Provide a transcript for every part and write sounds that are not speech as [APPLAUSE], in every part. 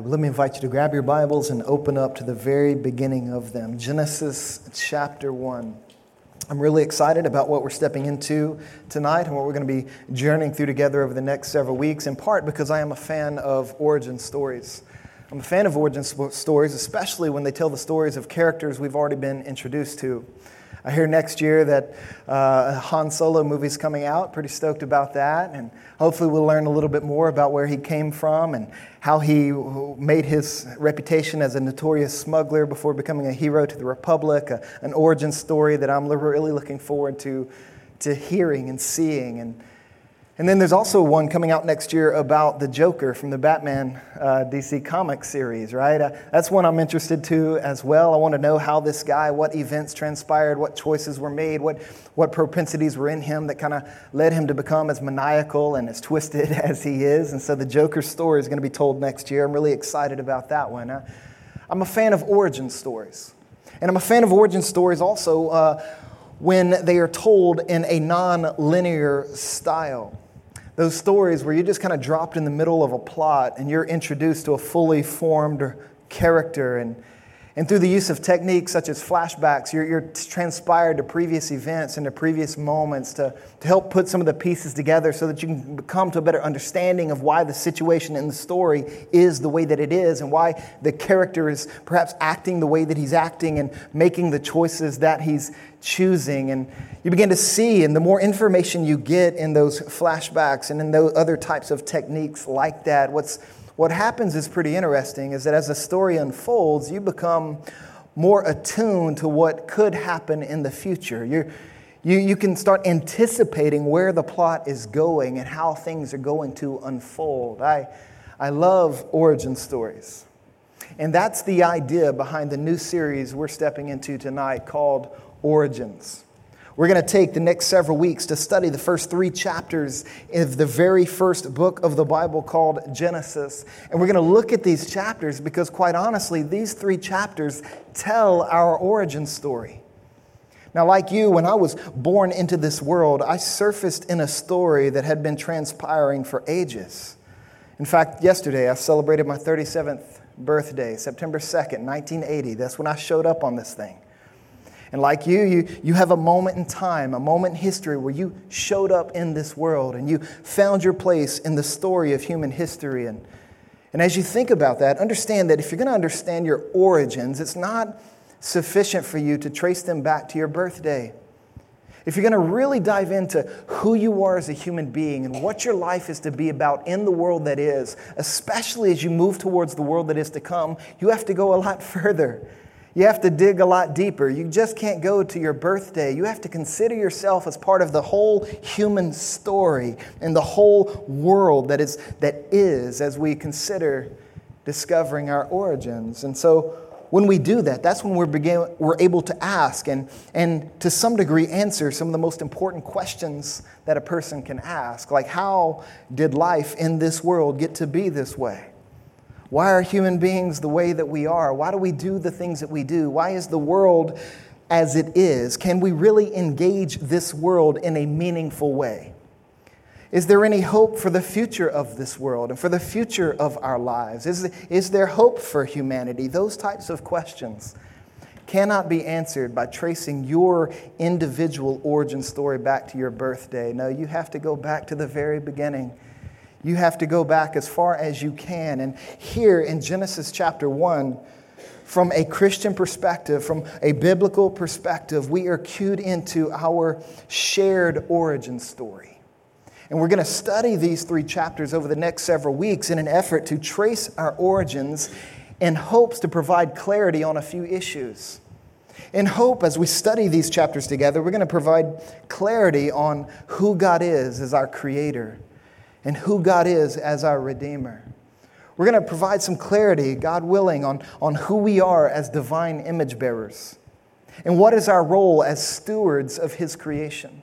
well, let me invite you to grab your Bibles and open up to the very beginning of them Genesis chapter 1. I'm really excited about what we're stepping into tonight and what we're going to be journeying through together over the next several weeks, in part because I am a fan of origin stories. I'm a fan of origin stories, especially when they tell the stories of characters we've already been introduced to. I hear next year that uh, Han Solo movie's coming out. Pretty stoked about that. And hopefully, we'll learn a little bit more about where he came from and how he made his reputation as a notorious smuggler before becoming a hero to the Republic, a, an origin story that I'm really looking forward to, to hearing and seeing. And and then there's also one coming out next year about the Joker from the Batman uh, DC comic series, right? Uh, that's one I'm interested to as well. I want to know how this guy, what events transpired, what choices were made, what, what propensities were in him that kind of led him to become as maniacal and as twisted [LAUGHS] as he is. And so the Joker story is going to be told next year. I'm really excited about that one. Uh, I'm a fan of origin stories. And I'm a fan of origin stories also uh, when they are told in a non linear style those stories where you're just kind of dropped in the middle of a plot and you're introduced to a fully formed character and and through the use of techniques such as flashbacks, you're, you're, transpired to previous events and to previous moments to, to help put some of the pieces together so that you can come to a better understanding of why the situation in the story is the way that it is and why the character is perhaps acting the way that he's acting and making the choices that he's choosing. And you begin to see, and the more information you get in those flashbacks and in those other types of techniques like that, what's what happens is pretty interesting is that as the story unfolds, you become more attuned to what could happen in the future. you you, you can start anticipating where the plot is going and how things are going to unfold. I, I love origin stories. And that's the idea behind the new series we're stepping into tonight called Origins. We're going to take the next several weeks to study the first three chapters of the very first book of the Bible called Genesis. And we're going to look at these chapters because, quite honestly, these three chapters tell our origin story. Now, like you, when I was born into this world, I surfaced in a story that had been transpiring for ages. In fact, yesterday I celebrated my 37th birthday, September 2nd, 1980. That's when I showed up on this thing. And like you, you, you have a moment in time, a moment in history where you showed up in this world and you found your place in the story of human history. And, and as you think about that, understand that if you're going to understand your origins, it's not sufficient for you to trace them back to your birthday. If you're going to really dive into who you are as a human being and what your life is to be about in the world that is, especially as you move towards the world that is to come, you have to go a lot [LAUGHS] further. You have to dig a lot deeper. You just can't go to your birthday. You have to consider yourself as part of the whole human story and the whole world that is, that is as we consider discovering our origins. And so when we do that, that's when we're, begin, we're able to ask and, and to some degree answer some of the most important questions that a person can ask. Like, how did life in this world get to be this way? Why are human beings the way that we are? Why do we do the things that we do? Why is the world as it is? Can we really engage this world in a meaningful way? Is there any hope for the future of this world and for the future of our lives? Is, is there hope for humanity? Those types of questions cannot be answered by tracing your individual origin story back to your birthday. No, you have to go back to the very beginning you have to go back as far as you can. And here in Genesis chapter 1, from a Christian perspective, from a biblical perspective, we are cued into our shared origin story. And we're going to study these three chapters over the next several weeks in an effort to trace our origins in hopes to provide clarity on a few issues. In hope, as we study these chapters together, we're going to provide clarity on who God is as our creator and who God is as our Redeemer. We're going to provide some clarity, God willing, on, on who we are as divine image bearers and what is our role as stewards of His creation.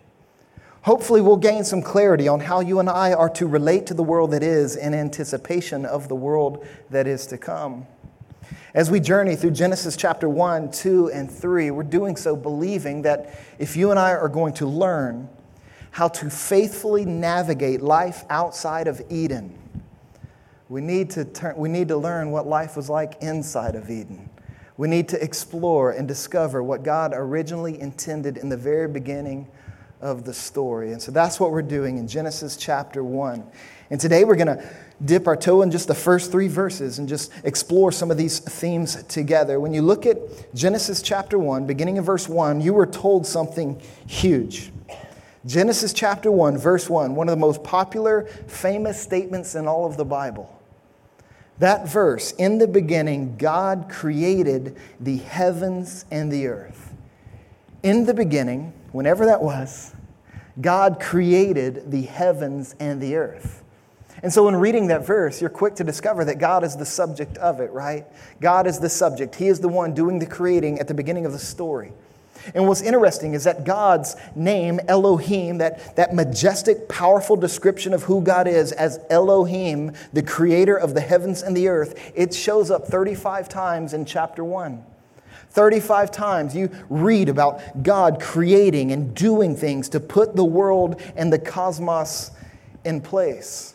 Hopefully, we'll gain some clarity on how you and I are to relate to the world that is in anticipation of the world that is to come. As we journey through Genesis chapter 1, 2, and 3, we're doing so believing that if you and I are going to learn how to faithfully navigate life outside of Eden, We need to, turn, we need to learn what life was like inside of Eden. We need to explore and discover what God originally intended in the very beginning of the story. And so that's what we're doing in Genesis chapter 1. And today we're going to dip our toe in just the first three verses and just explore some of these themes together. When you look at Genesis chapter 1, beginning in verse 1, you were told something huge. Genesis chapter 1, verse 1, one of the most popular, famous statements in all of the Bible. That verse, in the beginning, God created the heavens and the earth. In the beginning, whenever that was, God created the heavens and the earth. And so, in reading that verse, you're quick to discover that God is the subject of it, right? God is the subject. He is the one doing the creating at the beginning of the story. And what's interesting is that God's name, Elohim, that, that majestic, powerful description of who God is as Elohim, the creator of the heavens and the earth, it shows up 35 times in chapter 1. 35 times you read about God creating and doing things to put the world and the cosmos in place.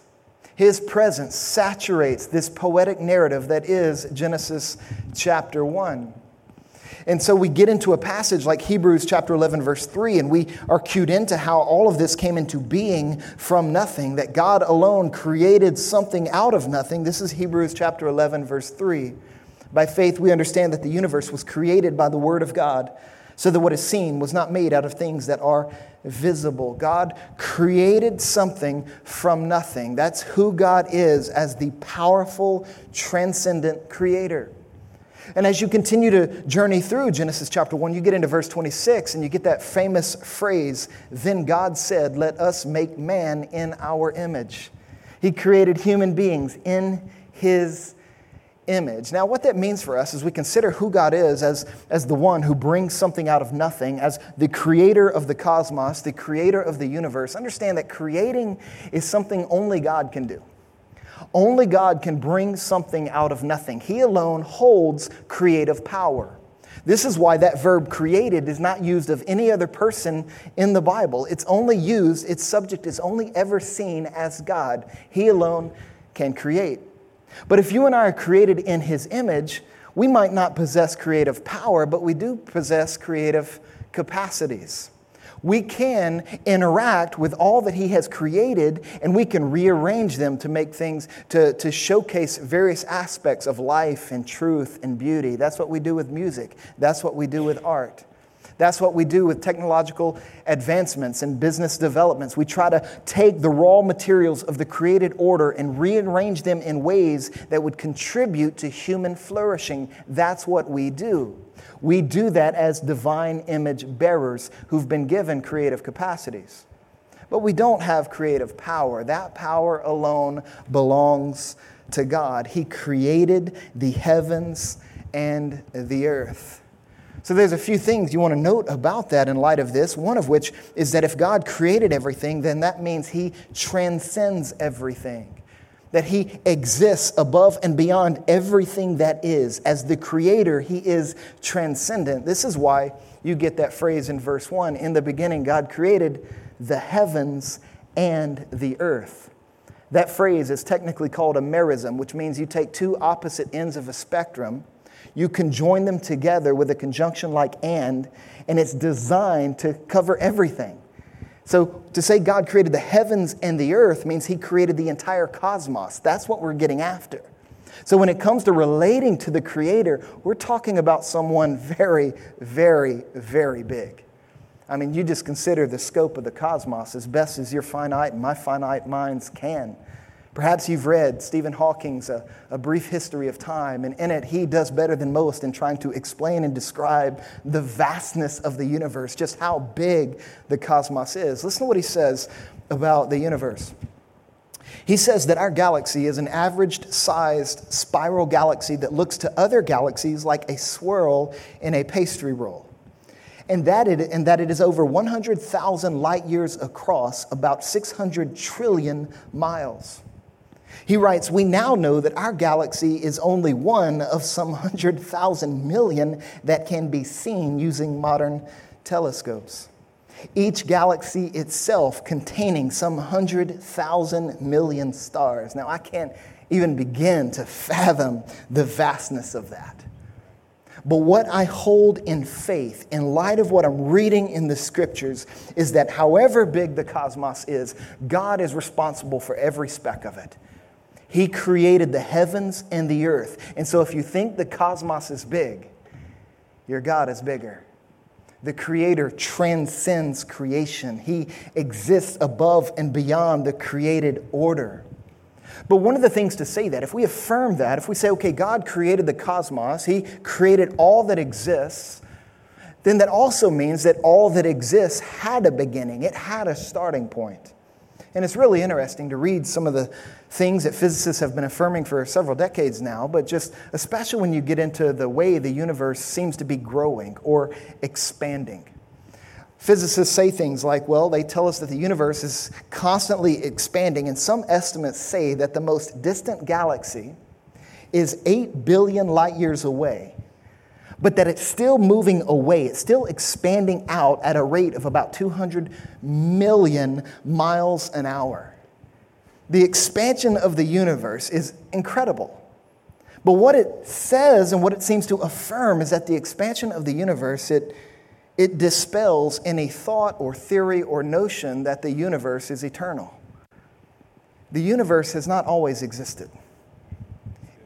His presence saturates this poetic narrative that is Genesis chapter 1. And so we get into a passage like Hebrews chapter 11, verse 3, and we are cued into how all of this came into being from nothing, that God alone created something out of nothing. This is Hebrews chapter 11, verse 3. By faith, we understand that the universe was created by the Word of God, so that what is seen was not made out of things that are visible. God created something from nothing. That's who God is as the powerful, transcendent creator. And as you continue to journey through Genesis chapter 1, you get into verse 26 and you get that famous phrase Then God said, Let us make man in our image. He created human beings in his image. Now, what that means for us is we consider who God is as, as the one who brings something out of nothing, as the creator of the cosmos, the creator of the universe. Understand that creating is something only God can do. Only God can bring something out of nothing. He alone holds creative power. This is why that verb created is not used of any other person in the Bible. It's only used, its subject is only ever seen as God. He alone can create. But if you and I are created in His image, we might not possess creative power, but we do possess creative capacities. We can interact with all that He has created and we can rearrange them to make things, to, to showcase various aspects of life and truth and beauty. That's what we do with music, that's what we do with art. That's what we do with technological advancements and business developments. We try to take the raw materials of the created order and rearrange them in ways that would contribute to human flourishing. That's what we do. We do that as divine image bearers who've been given creative capacities. But we don't have creative power. That power alone belongs to God. He created the heavens and the earth. So there's a few things you want to note about that in light of this. One of which is that if God created everything, then that means He transcends everything. That He exists above and beyond everything that is. As the Creator, He is transcendent. This is why you get that phrase in verse 1 In the beginning, God created the heavens and the earth. That phrase is technically called a merism, which means you take two opposite ends of a spectrum you can join them together with a conjunction like and, and it's designed to cover everything. So to say God created the heavens and the earth means he created the entire cosmos. That's what we're getting after. So when it comes to relating to the creator, we're talking about someone very, very, very big. I mean, you just consider the scope of the cosmos as best as your finite and my finite minds can. Perhaps you've read Stephen Hawking's a, a, Brief History of Time, and in it, he does better than most in trying to explain and describe the vastness of the universe, just how big the cosmos is. Listen to what he says about the universe. He says that our galaxy is an averaged sized spiral galaxy that looks to other galaxies like a swirl in a pastry roll. And that, it, and that it is over 100,000 light years across, about 600 trillion miles. He writes, We now know that our galaxy is only one of some hundred thousand million that can be seen using modern telescopes. Each galaxy itself containing some hundred thousand million stars. Now, I can't even begin to fathom the vastness of that. But what I hold in faith, in light of what I'm reading in the scriptures, is that however big the cosmos is, God is responsible for every speck of it. He created the heavens and the earth. And so if you think the cosmos is big, your God is bigger. The Creator transcends creation, He exists above and beyond the created order. But one of the things to say that, if we affirm that, if we say, okay, God created the cosmos, He created all that exists, then that also means that all that exists had a beginning, it had a starting point. And it's really interesting to read some of the things that physicists have been affirming for several decades now, but just especially when you get into the way the universe seems to be growing or expanding. Physicists say things like, well, they tell us that the universe is constantly expanding, and some estimates say that the most distant galaxy is 8 billion light years away, but that it's still moving away. It's still expanding out at a rate of about 200 million miles an hour. The expansion of the universe is incredible. But what it says and what it seems to affirm is that the expansion of the universe, it it dispels any thought or theory or notion that the universe is eternal. The universe has not always existed.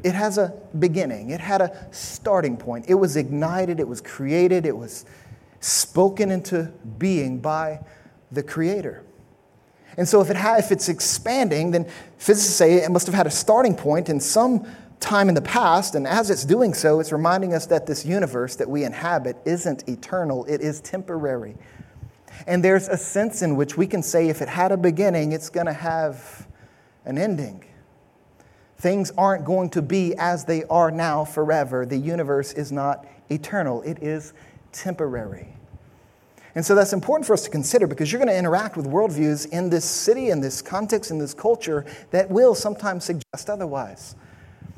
It has a beginning, it had a starting point. It was ignited, it was created, it was spoken into being by the Creator. And so, if, it ha- if it's expanding, then physicists say it must have had a starting point in some time in the past, and as it's doing so, it's reminding us that this universe that we inhabit isn't eternal, it is temporary. And there's a sense in which we can say if it had a beginning, it's going to have an ending. Things aren't going to be as they are now forever. The universe is not eternal, it is temporary. And so that's important for us to consider because you're going to interact with worldviews in this city, in this context, in this culture that will sometimes suggest otherwise.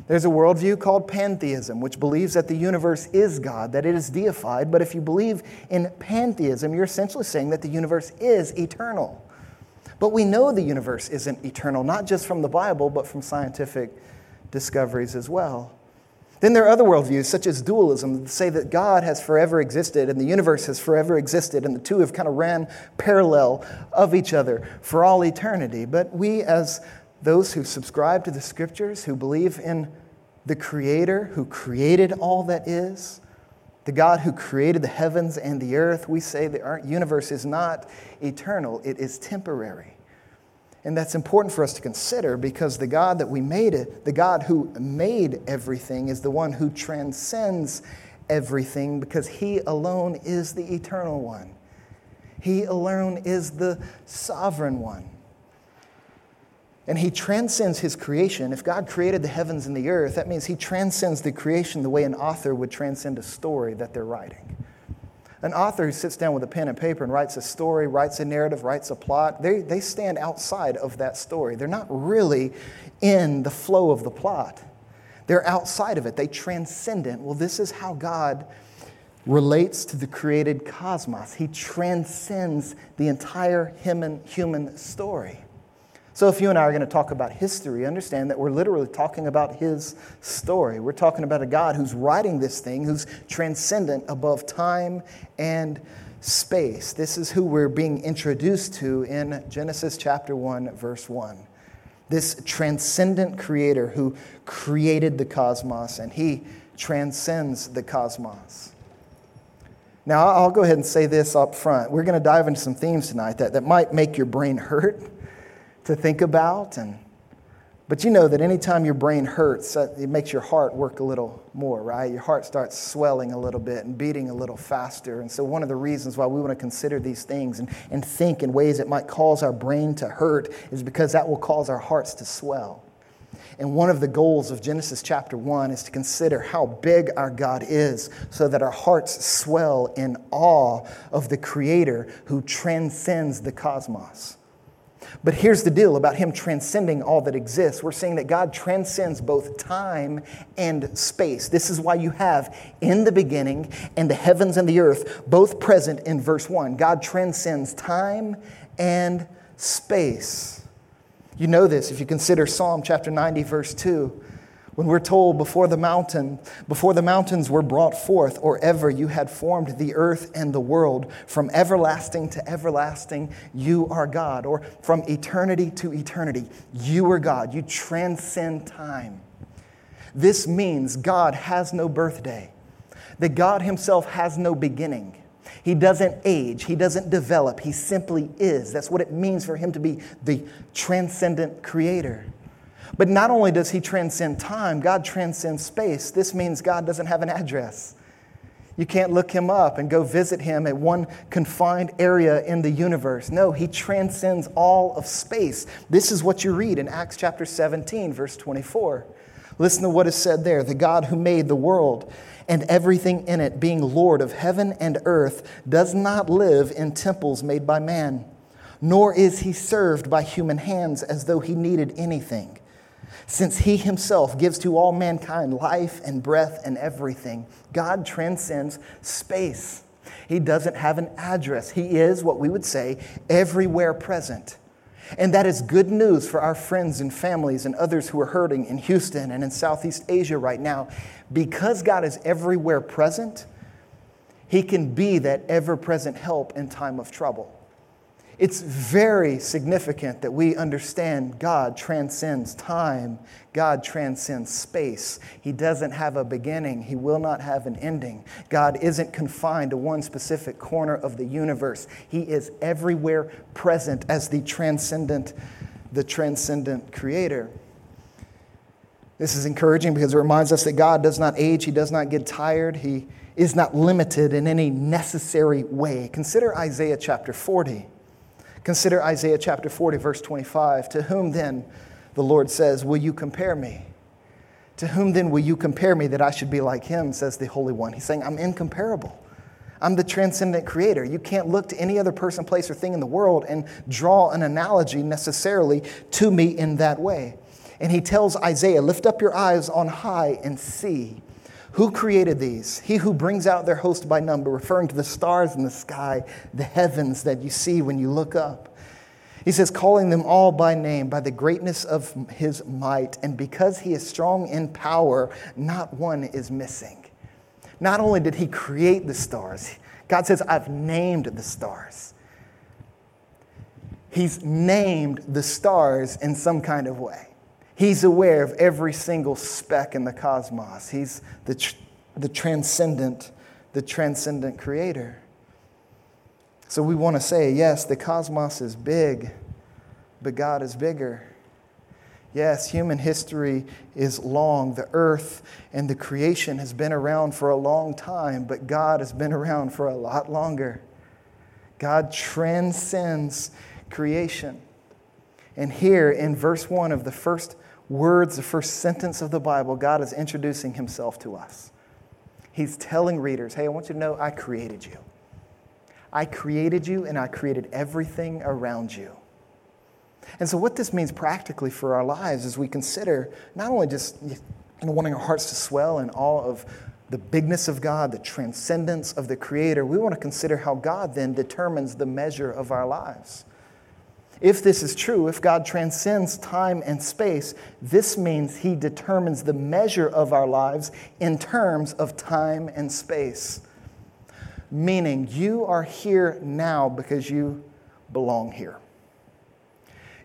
There's a worldview called pantheism, which believes that the universe is God, that it is deified. But if you believe in pantheism, you're essentially saying that the universe is eternal. But we know the universe isn't eternal, not just from the Bible, but from scientific discoveries as well. Then there are other worldviews, such as dualism, that say that God has forever existed and the universe has forever existed, and the two have kind of ran parallel of each other for all eternity. But we, as those who subscribe to the scriptures, who believe in the Creator who created all that is, the God who created the heavens and the earth, we say the universe is not eternal, it is temporary. And that's important for us to consider because the God that we made it, the God who made everything, is the one who transcends everything because he alone is the eternal one. He alone is the sovereign one and he transcends his creation. If God created the heavens and the earth, that means he transcends the creation the way an author would transcend a story that they're writing. An author who sits down with a pen and paper and writes a story, writes a narrative, writes a plot, they, they stand outside of that story. They're not really in the flow of the plot, they're outside of it. They transcend it. Well, this is how God relates to the created cosmos. He transcends the entire human, human story. So, if you and I are going to talk about history, understand that we're literally talking about his story. We're talking about a God who's writing this thing, who's transcendent above time and space. This is who we're being introduced to in Genesis chapter 1, verse 1. This transcendent creator who created the cosmos, and he transcends the cosmos. Now, I'll go ahead and say this up front. We're going to dive into some themes tonight that, that might make your brain hurt to think about. And, but you know that anytime your brain hurts, it makes your heart work a little more, right? Your heart starts swelling a little bit and beating a little faster. And so, one of the reasons why we want to consider these things and, and think in ways that might cause our brain to hurt is because that will cause our hearts to swell. And one of the goals of Genesis chapter 1 is to consider how big our God is so that our hearts swell in awe of the Creator who transcends the cosmos. But here's the deal about him transcending all that exists. We're saying that God transcends both time and space. This is why you have in the beginning and the heavens and the earth both present in verse 1. God transcends time and space. You know this if you consider Psalm chapter 90, verse 2, when we're told before the mountain, before the mountains were brought forth, or ever you had formed the earth and the world, from everlasting to everlasting, you are God. Or from eternity to eternity, you are God. You transcend time. This means God has no birthday, that God Himself has no beginning. He doesn't age, he doesn't develop, he simply is. That's what it means for him to be the transcendent creator. But not only does he transcend time, God transcends space. This means God doesn't have an address. You can't look him up and go visit him at one confined area in the universe. No, he transcends all of space. This is what you read in Acts chapter 17, verse 24. Listen to what is said there the God who made the world and everything in it, being Lord of heaven and earth, does not live in temples made by man, nor is he served by human hands as though he needed anything. Since he himself gives to all mankind life and breath and everything, God transcends space. He doesn't have an address. He is what we would say everywhere present. And that is good news for our friends and families and others who are hurting in Houston and in Southeast Asia right now. Because God is everywhere present, He can be that ever present help in time of trouble. It's very significant that we understand God transcends time, God transcends space. He doesn't have a beginning, He will not have an ending. God isn't confined to one specific corner of the universe. He is everywhere present as the transcendent, the transcendent creator. This is encouraging because it reminds us that God does not age, He does not get tired, He is not limited in any necessary way. Consider Isaiah chapter 40. Consider Isaiah chapter 40, verse 25. To whom then, the Lord says, will you compare me? To whom then will you compare me that I should be like him, says the Holy One? He's saying, I'm incomparable. I'm the transcendent creator. You can't look to any other person, place, or thing in the world and draw an analogy necessarily to me in that way. And he tells Isaiah, Lift up your eyes on high and see. Who created these? He who brings out their host by number, referring to the stars in the sky, the heavens that you see when you look up. He says, calling them all by name, by the greatness of his might, and because he is strong in power, not one is missing. Not only did he create the stars, God says, I've named the stars. He's named the stars in some kind of way. He's aware of every single speck in the cosmos. He's the, tr- the transcendent, the transcendent creator. So we want to say, yes, the cosmos is big, but God is bigger. Yes, human history is long. The earth and the creation has been around for a long time, but God has been around for a lot longer. God transcends creation. And here in verse 1 of the first words, the first sentence of the Bible, God is introducing himself to us. He's telling readers, hey, I want you to know I created you. I created you and I created everything around you. And so, what this means practically for our lives is we consider not only just you know, wanting our hearts to swell in awe of the bigness of God, the transcendence of the Creator, we want to consider how God then determines the measure of our lives. If this is true, if God transcends time and space, this means He determines the measure of our lives in terms of time and space. Meaning, you are here now because you belong here.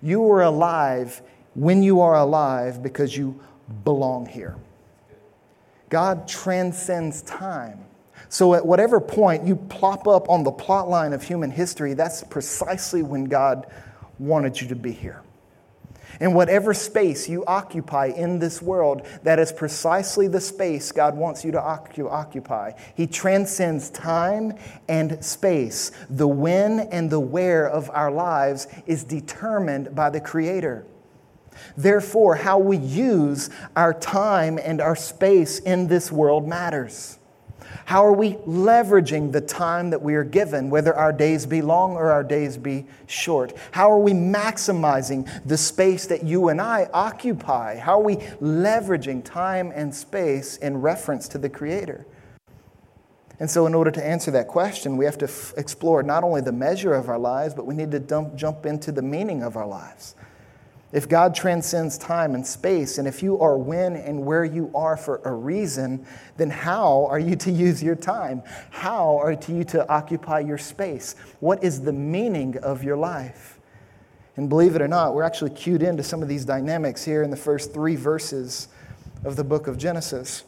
You are alive when you are alive because you belong here. God transcends time. So, at whatever point you plop up on the plot line of human history, that's precisely when God wanted you to be here. In whatever space you occupy in this world, that is precisely the space God wants you to occupy. He transcends time and space. The when and the where of our lives is determined by the Creator. Therefore, how we use our time and our space in this world matters. How are we leveraging the time that we are given, whether our days be long or our days be short? How are we maximizing the space that you and I occupy? How are we leveraging time and space in reference to the Creator? And so, in order to answer that question, we have to f- explore not only the measure of our lives, but we need to dump, jump into the meaning of our lives. If God transcends time and space, and if you are when and where you are for a reason, then how are you to use your time? How are you to occupy your space? What is the meaning of your life? And believe it or not, we're actually cued into some of these dynamics here in the first three verses of the book of Genesis.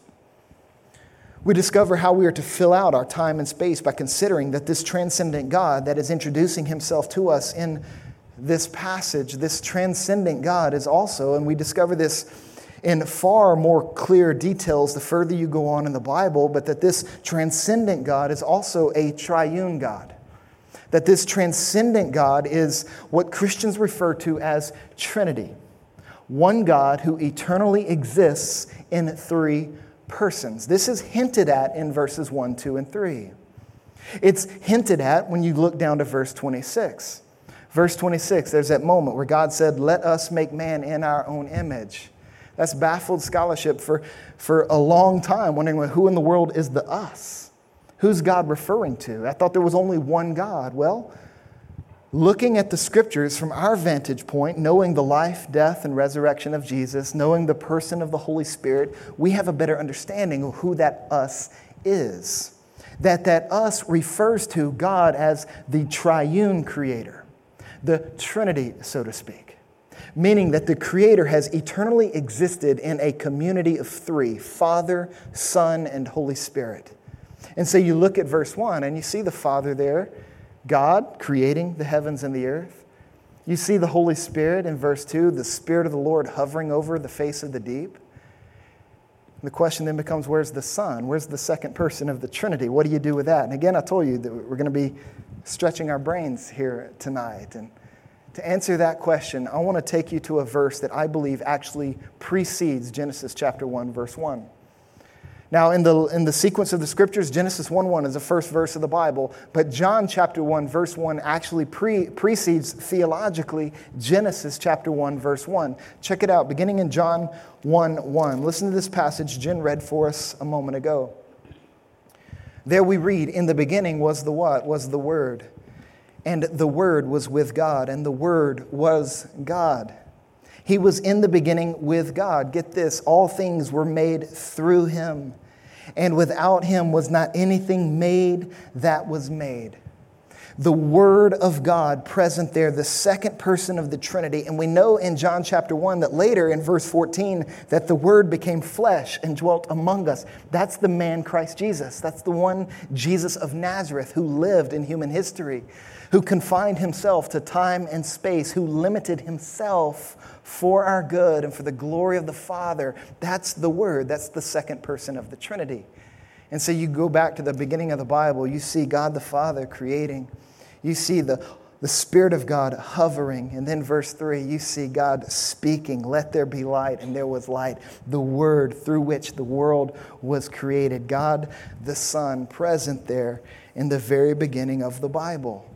We discover how we are to fill out our time and space by considering that this transcendent God that is introducing himself to us in this passage, this transcendent God, is also, and we discover this in far more clear details the further you go on in the Bible, but that this transcendent God is also a triune God. That this transcendent God is what Christians refer to as Trinity one God who eternally exists in three persons. This is hinted at in verses 1, 2, and 3. It's hinted at when you look down to verse 26. Verse 26, there's that moment where God said, Let us make man in our own image. That's baffled scholarship for, for a long time, wondering who in the world is the us? Who's God referring to? I thought there was only one God. Well, looking at the scriptures from our vantage point, knowing the life, death, and resurrection of Jesus, knowing the person of the Holy Spirit, we have a better understanding of who that us is. That that us refers to God as the triune creator the Trinity, so to speak, meaning that the Creator has eternally existed in a community of three Father, Son, and Holy Spirit. And so you look at verse 1 and you see the Father there, God creating the heavens and the earth. You see the Holy Spirit in verse 2, the Spirit of the Lord hovering over the face of the deep. The question then becomes where's the Son? Where's the second person of the Trinity? What do you do with that? And again, I told you that we're going to be stretching our brains here tonight. And to answer that question, I want to take you to a verse that I believe actually precedes Genesis chapter 1, verse 1. Now, in the, in the sequence of the scriptures, Genesis 1 1 is the first verse of the Bible, but John chapter 1, verse 1 actually pre, precedes theologically Genesis chapter 1, verse 1. Check it out, beginning in John 1 1. Listen to this passage Jen read for us a moment ago. There we read, In the beginning was the what? Was the Word. And the Word was with God, and the Word was God. He was in the beginning with God. Get this all things were made through Him, and without Him was not anything made that was made the Word of God present there, the second person of the Trinity. And we know in John chapter 1 that later in verse 14 that the Word became flesh and dwelt among us. That's the man Christ Jesus. That's the one Jesus of Nazareth who lived in human history, who confined himself to time and space, who limited himself for our good and for the glory of the Father. That's the Word. That's the second person of the Trinity. And so you go back to the beginning of the Bible, you see God the Father creating. You see the, the Spirit of God hovering. And then, verse 3, you see God speaking, Let there be light, and there was light. The Word through which the world was created. God the Son present there in the very beginning of the Bible.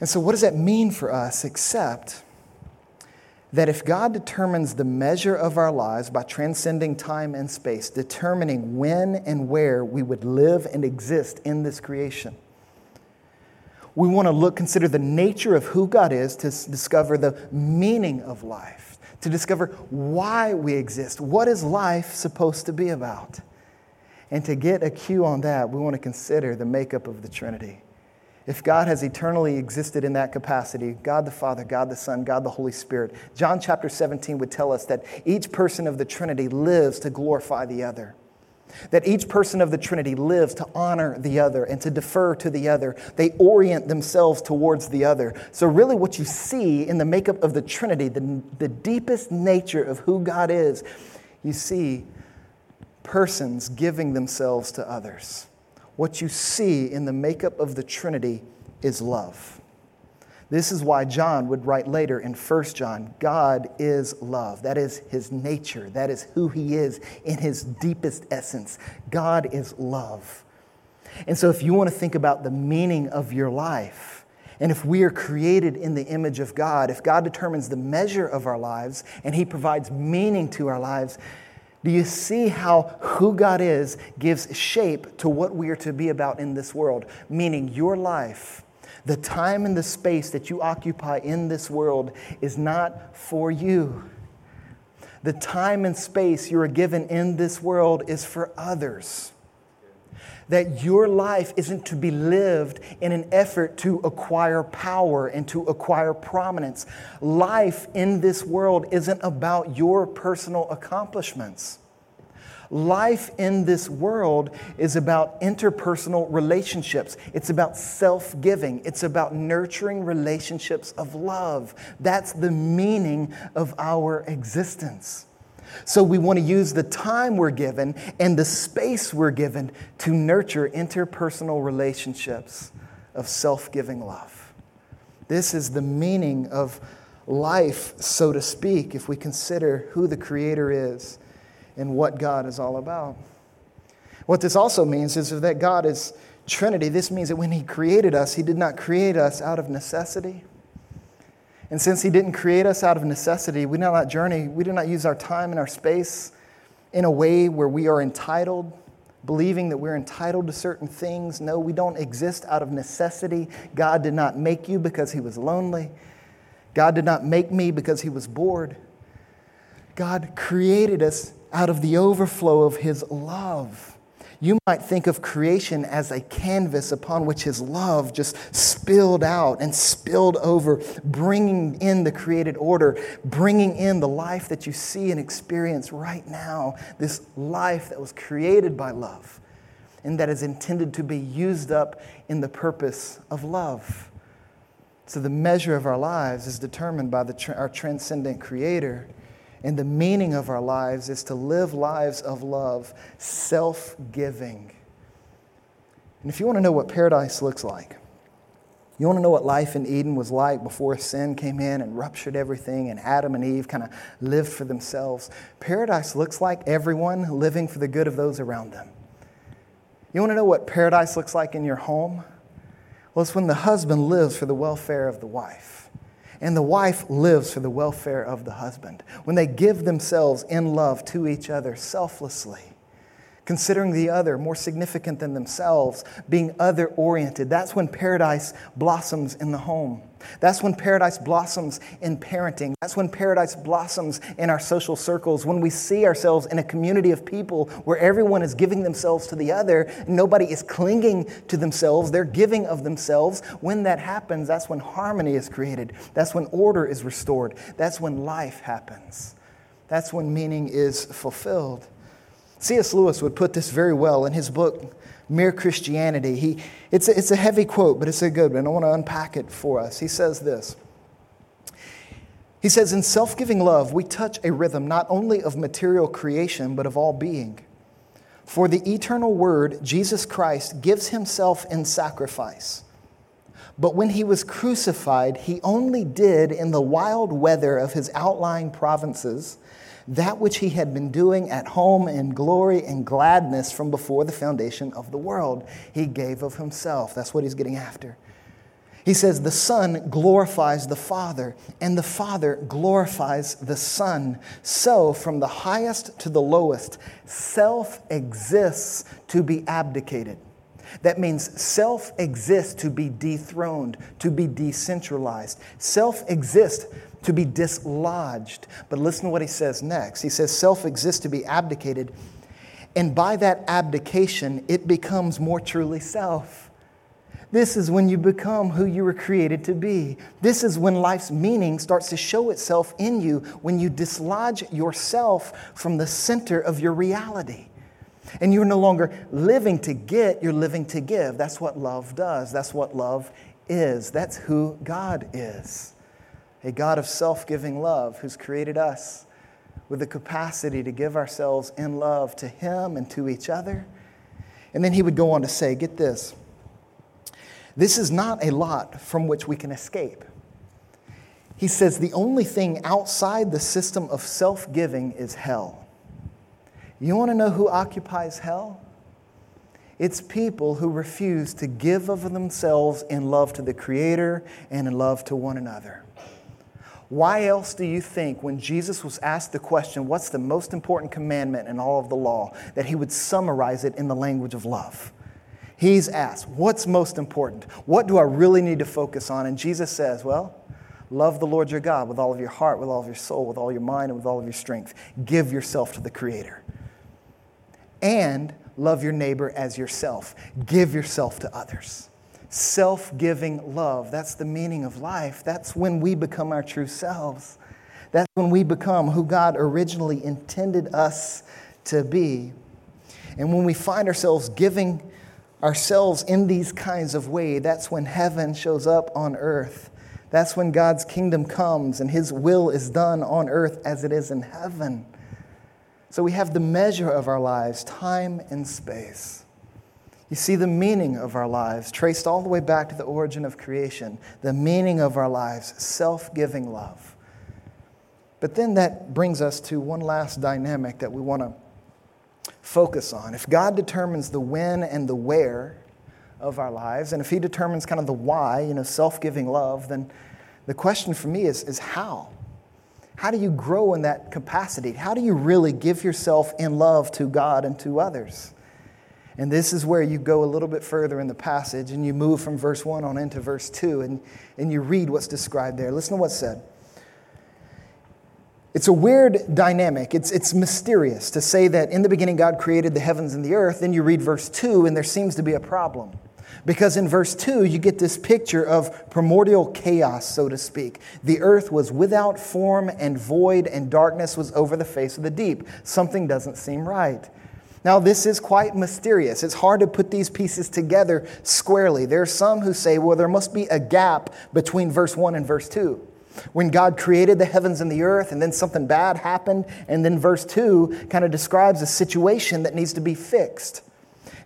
And so, what does that mean for us except that if God determines the measure of our lives by transcending time and space, determining when and where we would live and exist in this creation, we want to look, consider the nature of who God is to discover the meaning of life, to discover why we exist. What is life supposed to be about? And to get a cue on that, we want to consider the makeup of the Trinity if God has eternally existed in that capacity, God the Father, God the Son, God the Holy Spirit, John chapter 17 would tell us that each person of the Trinity lives to glorify the other. That each person of the Trinity lives to honor the other and to defer to the other. They orient themselves towards the other. So, really, what you see in the makeup of the Trinity, the, the deepest nature of who God is, you see persons giving themselves to others what you see in the makeup of the Trinity is love. This is why John would write later in 1 John God is love. That is his nature. That is who he is in his deepest essence. God is love. And so, if you want to think about the meaning of your life, and if we are created in the image of God, if God determines the measure of our lives and he provides meaning to our lives, do you see how who God is gives shape to what we are to be about in this world? Meaning, your life, The time and the space that you occupy in this world is not for you. The time and space you are given in this world is for others. That your life isn't to be lived in an effort to acquire power and to acquire prominence. Life in this world isn't about your personal accomplishments. Life in this world is about interpersonal relationships. It's about self giving. It's about nurturing relationships of love. That's the meaning of our existence. So we want to use the time we're given and the space we're given to nurture interpersonal relationships of self giving love. This is the meaning of life, so to speak, if we consider who the Creator is and what God is all about. What this also means is that God is Trinity. This means that when He created us, He did not create us out of necessity. And since He didn't create us out of necessity, we do not journey, we do not use our time and our space in a way where we are entitled, believing that we're entitled to certain things. No, we don't exist out of necessity. God did not make you because He was lonely. God did not make me because He was bored. God created us out of the overflow of his love. You might think of creation as a canvas upon which his love just spilled out and spilled over, bringing in the created order, bringing in the life that you see and experience right now, this life that was created by love and that is intended to be used up in the purpose of love. So the measure of our lives is determined by the, our transcendent creator and the meaning of our lives is to live lives of love, self giving. And if you want to know what paradise looks like, you want to know what life in Eden was like before sin came in and ruptured everything and Adam and Eve kind of lived for themselves? Paradise looks like everyone living for the good of those around them. You want to know what paradise looks like in your home? Well, it's when the husband lives for the welfare of the wife and the wife lives for the welfare of the husband. When they give themselves in love to each other selflessly, considering the other more significant than themselves, being other oriented. That's when paradise blossoms in the home. That's when paradise blossoms in parenting. That's when paradise blossoms in our social circles. When we see ourselves in a community of people where everyone is giving themselves to the other, nobody is clinging to themselves, they're giving of themselves. When that happens, that's when harmony is created. That's when order is restored. That's when life happens. That's when meaning is fulfilled. C.S. Lewis would put this very well in his book, Mere Christianity. He, it's, a, it's a heavy quote, but it's a good one. I want to unpack it for us. He says this He says, In self giving love, we touch a rhythm not only of material creation, but of all being. For the eternal Word, Jesus Christ, gives himself in sacrifice. But when he was crucified, he only did in the wild weather of his outlying provinces that which he had been doing at home in glory and gladness from before the foundation of the world. He gave of himself. That's what he's getting after. He says, The Son glorifies the Father, and the Father glorifies the Son. So, from the highest to the lowest, self exists to be abdicated. That means self exists to be dethroned, to be decentralized. Self exists to be dislodged. But listen to what he says next. He says, self exists to be abdicated. And by that abdication, it becomes more truly self. This is when you become who you were created to be. This is when life's meaning starts to show itself in you when you dislodge yourself from the center of your reality. And you're no longer living to get, you're living to give. That's what love does. That's what love is. That's who God is a God of self giving love who's created us with the capacity to give ourselves in love to Him and to each other. And then he would go on to say, get this, this is not a lot from which we can escape. He says the only thing outside the system of self giving is hell. You want to know who occupies hell? It's people who refuse to give of themselves in love to the Creator and in love to one another. Why else do you think, when Jesus was asked the question, What's the most important commandment in all of the law, that he would summarize it in the language of love? He's asked, What's most important? What do I really need to focus on? And Jesus says, Well, love the Lord your God with all of your heart, with all of your soul, with all your mind, and with all of your strength. Give yourself to the Creator. And love your neighbor as yourself. Give yourself to others. Self giving love. That's the meaning of life. That's when we become our true selves. That's when we become who God originally intended us to be. And when we find ourselves giving ourselves in these kinds of ways, that's when heaven shows up on earth. That's when God's kingdom comes and his will is done on earth as it is in heaven. So we have the measure of our lives, time and space. You see the meaning of our lives traced all the way back to the origin of creation, the meaning of our lives, self giving love. But then that brings us to one last dynamic that we want to focus on. If God determines the when and the where of our lives, and if He determines kind of the why, you know, self giving love, then the question for me is, is how? How do you grow in that capacity? How do you really give yourself in love to God and to others? And this is where you go a little bit further in the passage and you move from verse 1 on into verse 2 and, and you read what's described there. Listen to what's said. It's a weird dynamic. It's, it's mysterious to say that in the beginning God created the heavens and the earth. Then you read verse 2 and there seems to be a problem. Because in verse 2, you get this picture of primordial chaos, so to speak. The earth was without form and void, and darkness was over the face of the deep. Something doesn't seem right. Now, this is quite mysterious. It's hard to put these pieces together squarely. There are some who say, well, there must be a gap between verse 1 and verse 2. When God created the heavens and the earth, and then something bad happened, and then verse 2 kind of describes a situation that needs to be fixed.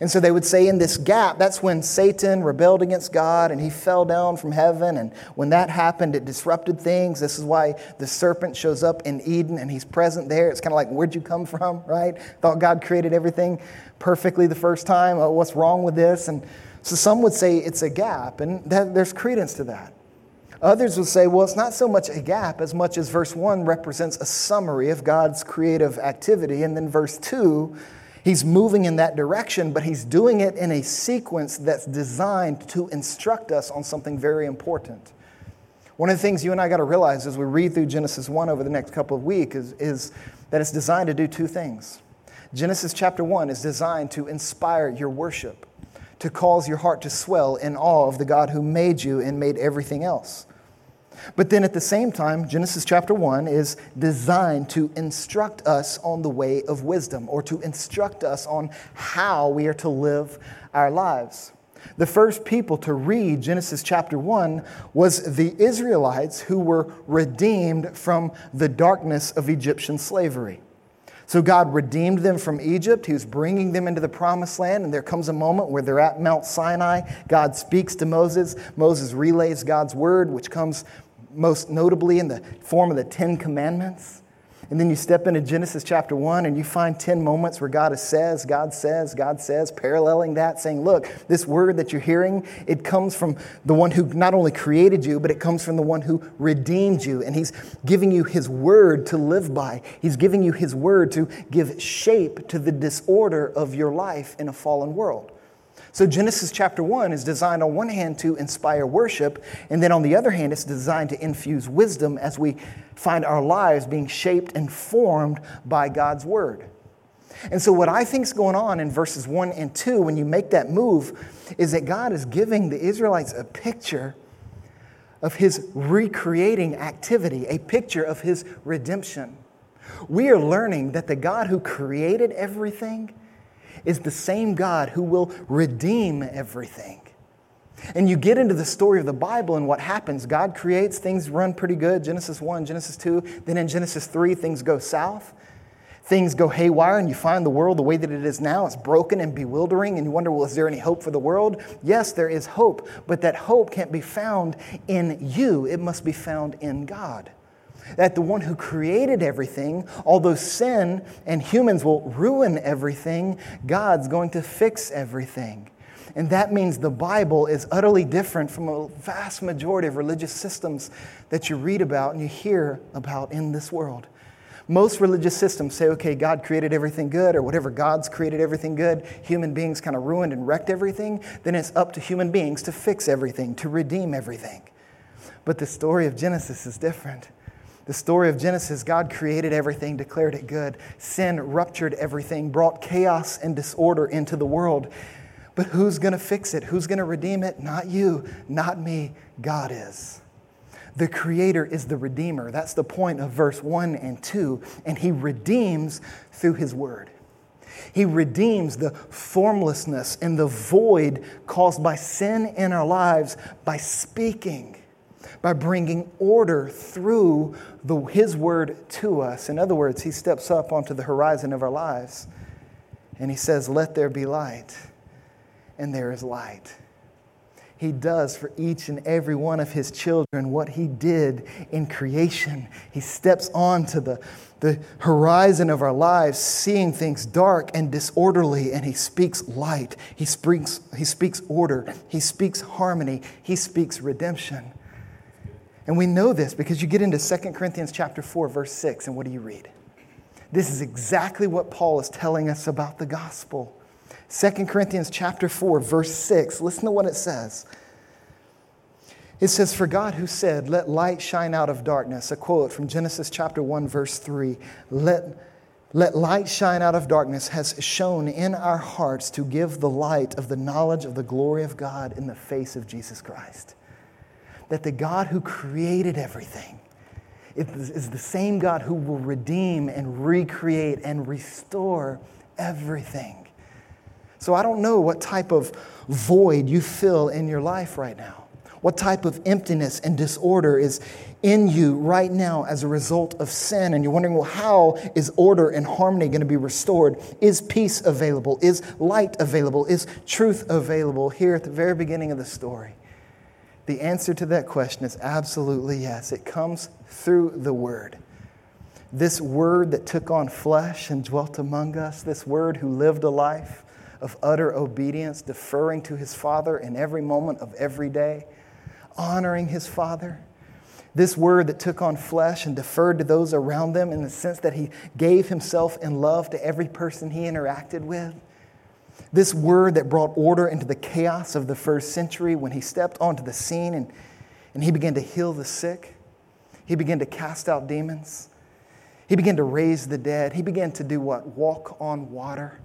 And so they would say in this gap, that's when Satan rebelled against God and he fell down from heaven. And when that happened, it disrupted things. This is why the serpent shows up in Eden and he's present there. It's kind of like, where'd you come from, [LAUGHS] right? Thought God created everything perfectly the first time. Oh, what's wrong with this? And so some would say it's a gap, and that, there's credence to that. Others would say, well, it's not so much a gap as much as verse 1 represents a summary of God's creative activity, and then verse 2 He's moving in that direction, but he's doing it in a sequence that's designed to instruct us on something very important. One of the things you and I got to realize as we read through Genesis 1 over the next couple of weeks is, is that it's designed to do two things. Genesis chapter 1 is designed to inspire your worship, to cause your heart to swell in awe of the God who made you and made everything else. But then at the same time, Genesis chapter 1 is designed to instruct us on the way of wisdom or to instruct us on how we are to live our lives. The first people to read Genesis chapter 1 was the Israelites who were redeemed from the darkness of Egyptian slavery. So God redeemed them from Egypt. He was bringing them into the promised land. And there comes a moment where they're at Mount Sinai. God speaks to Moses. Moses relays God's word, which comes most notably in the form of the Ten Commandments. And then you step into Genesis chapter 1 and you find 10 moments where God says, God says, God says, paralleling that, saying, Look, this word that you're hearing, it comes from the one who not only created you, but it comes from the one who redeemed you. And He's giving you His word to live by. He's giving you His word to give shape to the disorder of your life in a fallen world. So, Genesis chapter 1 is designed on one hand to inspire worship, and then on the other hand, it's designed to infuse wisdom as we find our lives being shaped and formed by God's word. And so, what I think is going on in verses 1 and 2, when you make that move, is that God is giving the Israelites a picture of his recreating activity, a picture of his redemption. We are learning that the God who created everything is the same God who will redeem everything. And you get into the story of the Bible and what happens. God creates, things run pretty good Genesis 1, Genesis 2. Then in Genesis 3, things go south. Things go haywire, and you find the world the way that it is now. It's broken and bewildering, and you wonder, well, is there any hope for the world? Yes, there is hope, but that hope can't be found in you, it must be found in God that the one who created everything, although sin and humans will ruin everything, God's going to fix everything. And that means the Bible is utterly different from a vast majority of religious systems that you read about and you hear about in this world. Most religious systems say, okay, God created everything good, or whatever God's created everything good, human beings kind of ruined and wrecked everything, then it's up to human beings to fix everything, to redeem everything. But the story of Genesis is different. The story of Genesis, God created everything, declared it good. Sin ruptured everything, brought chaos and disorder into the world. But who's going to fix it? Who's going to redeem it? Not you, not me. God is. The Creator is the Redeemer. That's the point of verse 1 and 2. And He redeems through His Word. He redeems the formlessness and the void caused by sin in our lives by speaking, by bringing order through the, His Word to us. In other words, He steps up onto the horizon of our lives and He says, Let there be light. And there is light. He does for each and every one of his children what he did in creation. He steps onto the, the horizon of our lives, seeing things dark and disorderly, and he speaks light. He speaks, he speaks order. He speaks harmony. He speaks redemption. And we know this because you get into 2 Corinthians chapter 4, verse 6, and what do you read? This is exactly what Paul is telling us about the gospel. 2 Corinthians chapter 4 verse 6 listen to what it says it says for God who said let light shine out of darkness a quote from Genesis chapter 1 verse 3 let let light shine out of darkness has shone in our hearts to give the light of the knowledge of the glory of God in the face of Jesus Christ that the God who created everything is the same God who will redeem and recreate and restore everything so I don't know what type of void you fill in your life right now. What type of emptiness and disorder is in you right now as a result of sin? And you're wondering, well, how is order and harmony going to be restored? Is peace available? Is light available? Is truth available here at the very beginning of the story? The answer to that question is absolutely yes. It comes through the Word. This Word that took on flesh and dwelt among us, this Word who lived a life of utter obedience, deferring to his Father in every moment of every day, honoring his Father. This word that took on flesh and deferred to those around them in the sense that he gave himself in love to every person he interacted with. This word that brought order into the chaos of the first century when he stepped onto the scene and, and he began to heal the sick. He began to cast out demons. He began to raise the dead. He began to do what? Walk on water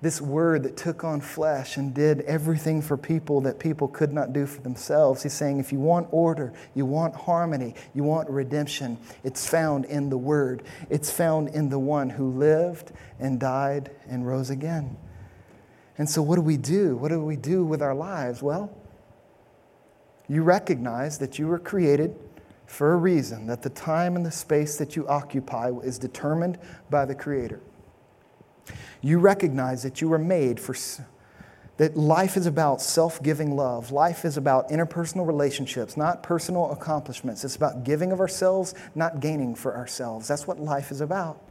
this word that took on flesh and did everything for people that people could not do for themselves. He's saying, if you want order, you want harmony, you want redemption, it's found in the word. It's found in the one who lived and died and rose again. And so, what do we do? What do we do with our lives? Well, you recognize that you were created for a reason, that the time and the space that you occupy is determined by the Creator you recognize that you were made for that life is about self giving love. Life is about interpersonal relationships, not personal accomplishments. It's about giving of ourselves, not gaining for ourselves. That's what life is about.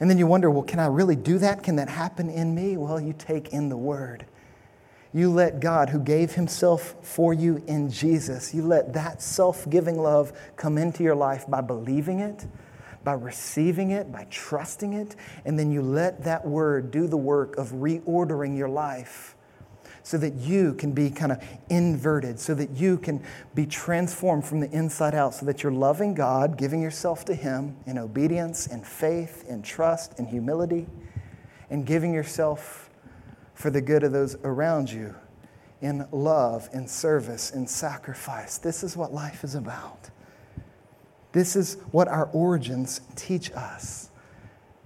And then you wonder, well, can I really do that? Can that happen in me? Well, you take in the Word. You let God, who gave Himself for you in Jesus, you let that self giving love come into your life by believing it by receiving it, by trusting it, and then you let that word do the work of reordering your life so that you can be kind of inverted, so that you can be transformed from the inside out, so that you're loving God, giving yourself to Him in obedience, in faith, in trust, in humility, and giving yourself for the good of those around you in love, in service, in sacrifice. This is what life is about. This is what our origins teach us.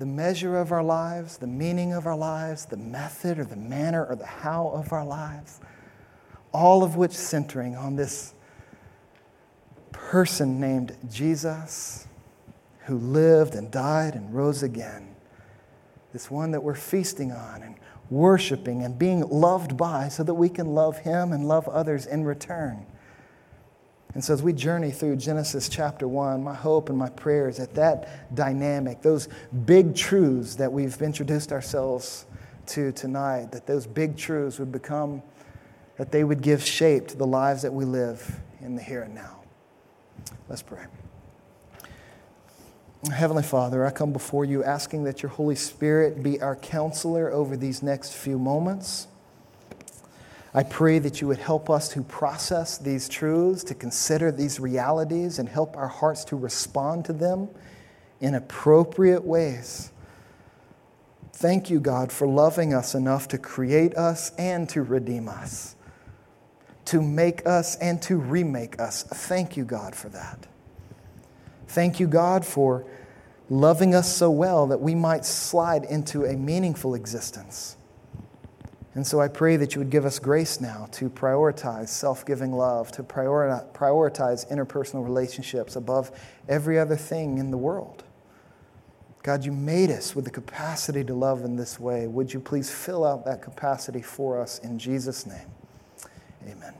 The measure of our lives, the meaning of our lives, the method or the manner or the how of our lives, all of which centering on this person named Jesus who lived and died and rose again. This one that we're feasting on and worshiping and being loved by so that we can love him and love others in return. And so, as we journey through Genesis chapter 1, my hope and my prayer is that that dynamic, those big truths that we've introduced ourselves to tonight, that those big truths would become, that they would give shape to the lives that we live in the here and now. Let's pray. Heavenly Father, I come before you asking that your Holy Spirit be our counselor over these next few moments. I pray that you would help us to process these truths, to consider these realities, and help our hearts to respond to them in appropriate ways. Thank you, God, for loving us enough to create us and to redeem us, to make us and to remake us. Thank you, God, for that. Thank you, God, for loving us so well that we might slide into a meaningful existence. And so I pray that you would give us grace now to prioritize self giving love, to prioritize interpersonal relationships above every other thing in the world. God, you made us with the capacity to love in this way. Would you please fill out that capacity for us in Jesus' name? Amen.